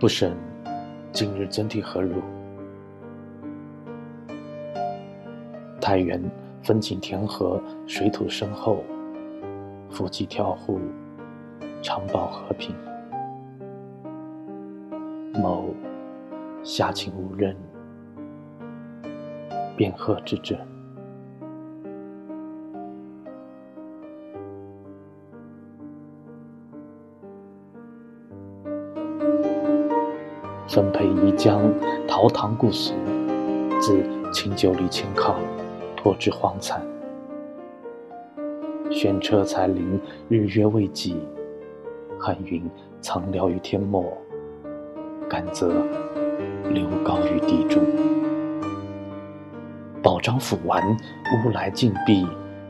不审今日真体何如？太原风景田禾，水土深厚，夫妻调户，常保和平。某下情无任，便贺之者。分配宜江陶唐故俗，自清酒里清炕，托之荒残。轩车才临，日月未济，汉云苍辽于天末，甘泽流高于地中。宝章府完，乌来禁闭，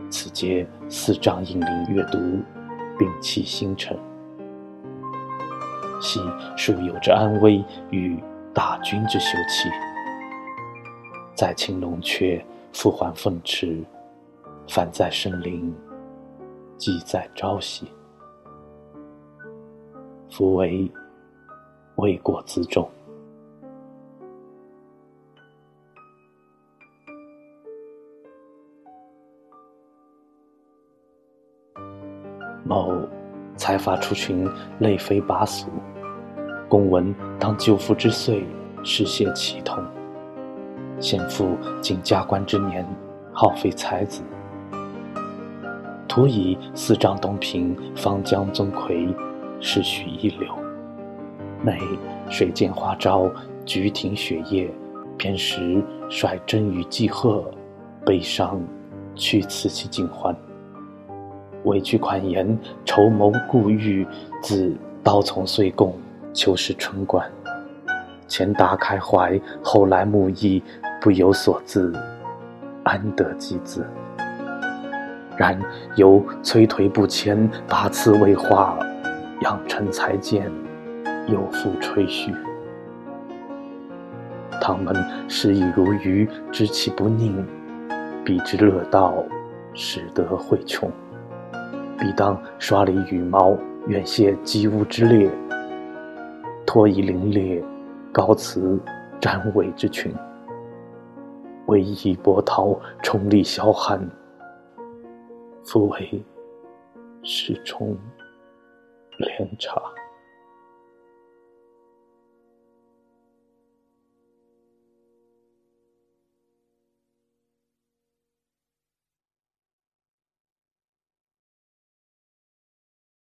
此皆四丈引灵阅读，摒弃星辰。系属有之安危与大军之休戚，在青龙阙，复还凤池，反在深林，即在朝夕。夫为为国辎重，某。才发出群，泪飞拔俗。公闻当舅父之岁，世谢其痛。先父经加官之年，好废才子。徒以四丈东平，方江宗魁，世许一流。每水见花朝，菊庭雪夜，偏时率真与寄贺，悲伤去此其尽欢。委屈款言，筹谋故欲，自刀从岁贡，秋是春冠。前达开怀，后来慕义，不有所自，安得及子？然犹摧颓不迁，拔刺未化，养成才见，又复吹嘘。唐门失意如鱼，知其不宁，彼之乐道，使得会穷。必当刷离羽毛，远谢机屋之列；托以凌冽，高辞瞻尾之群。为以波涛，冲力霄汉，复为世冲连茶。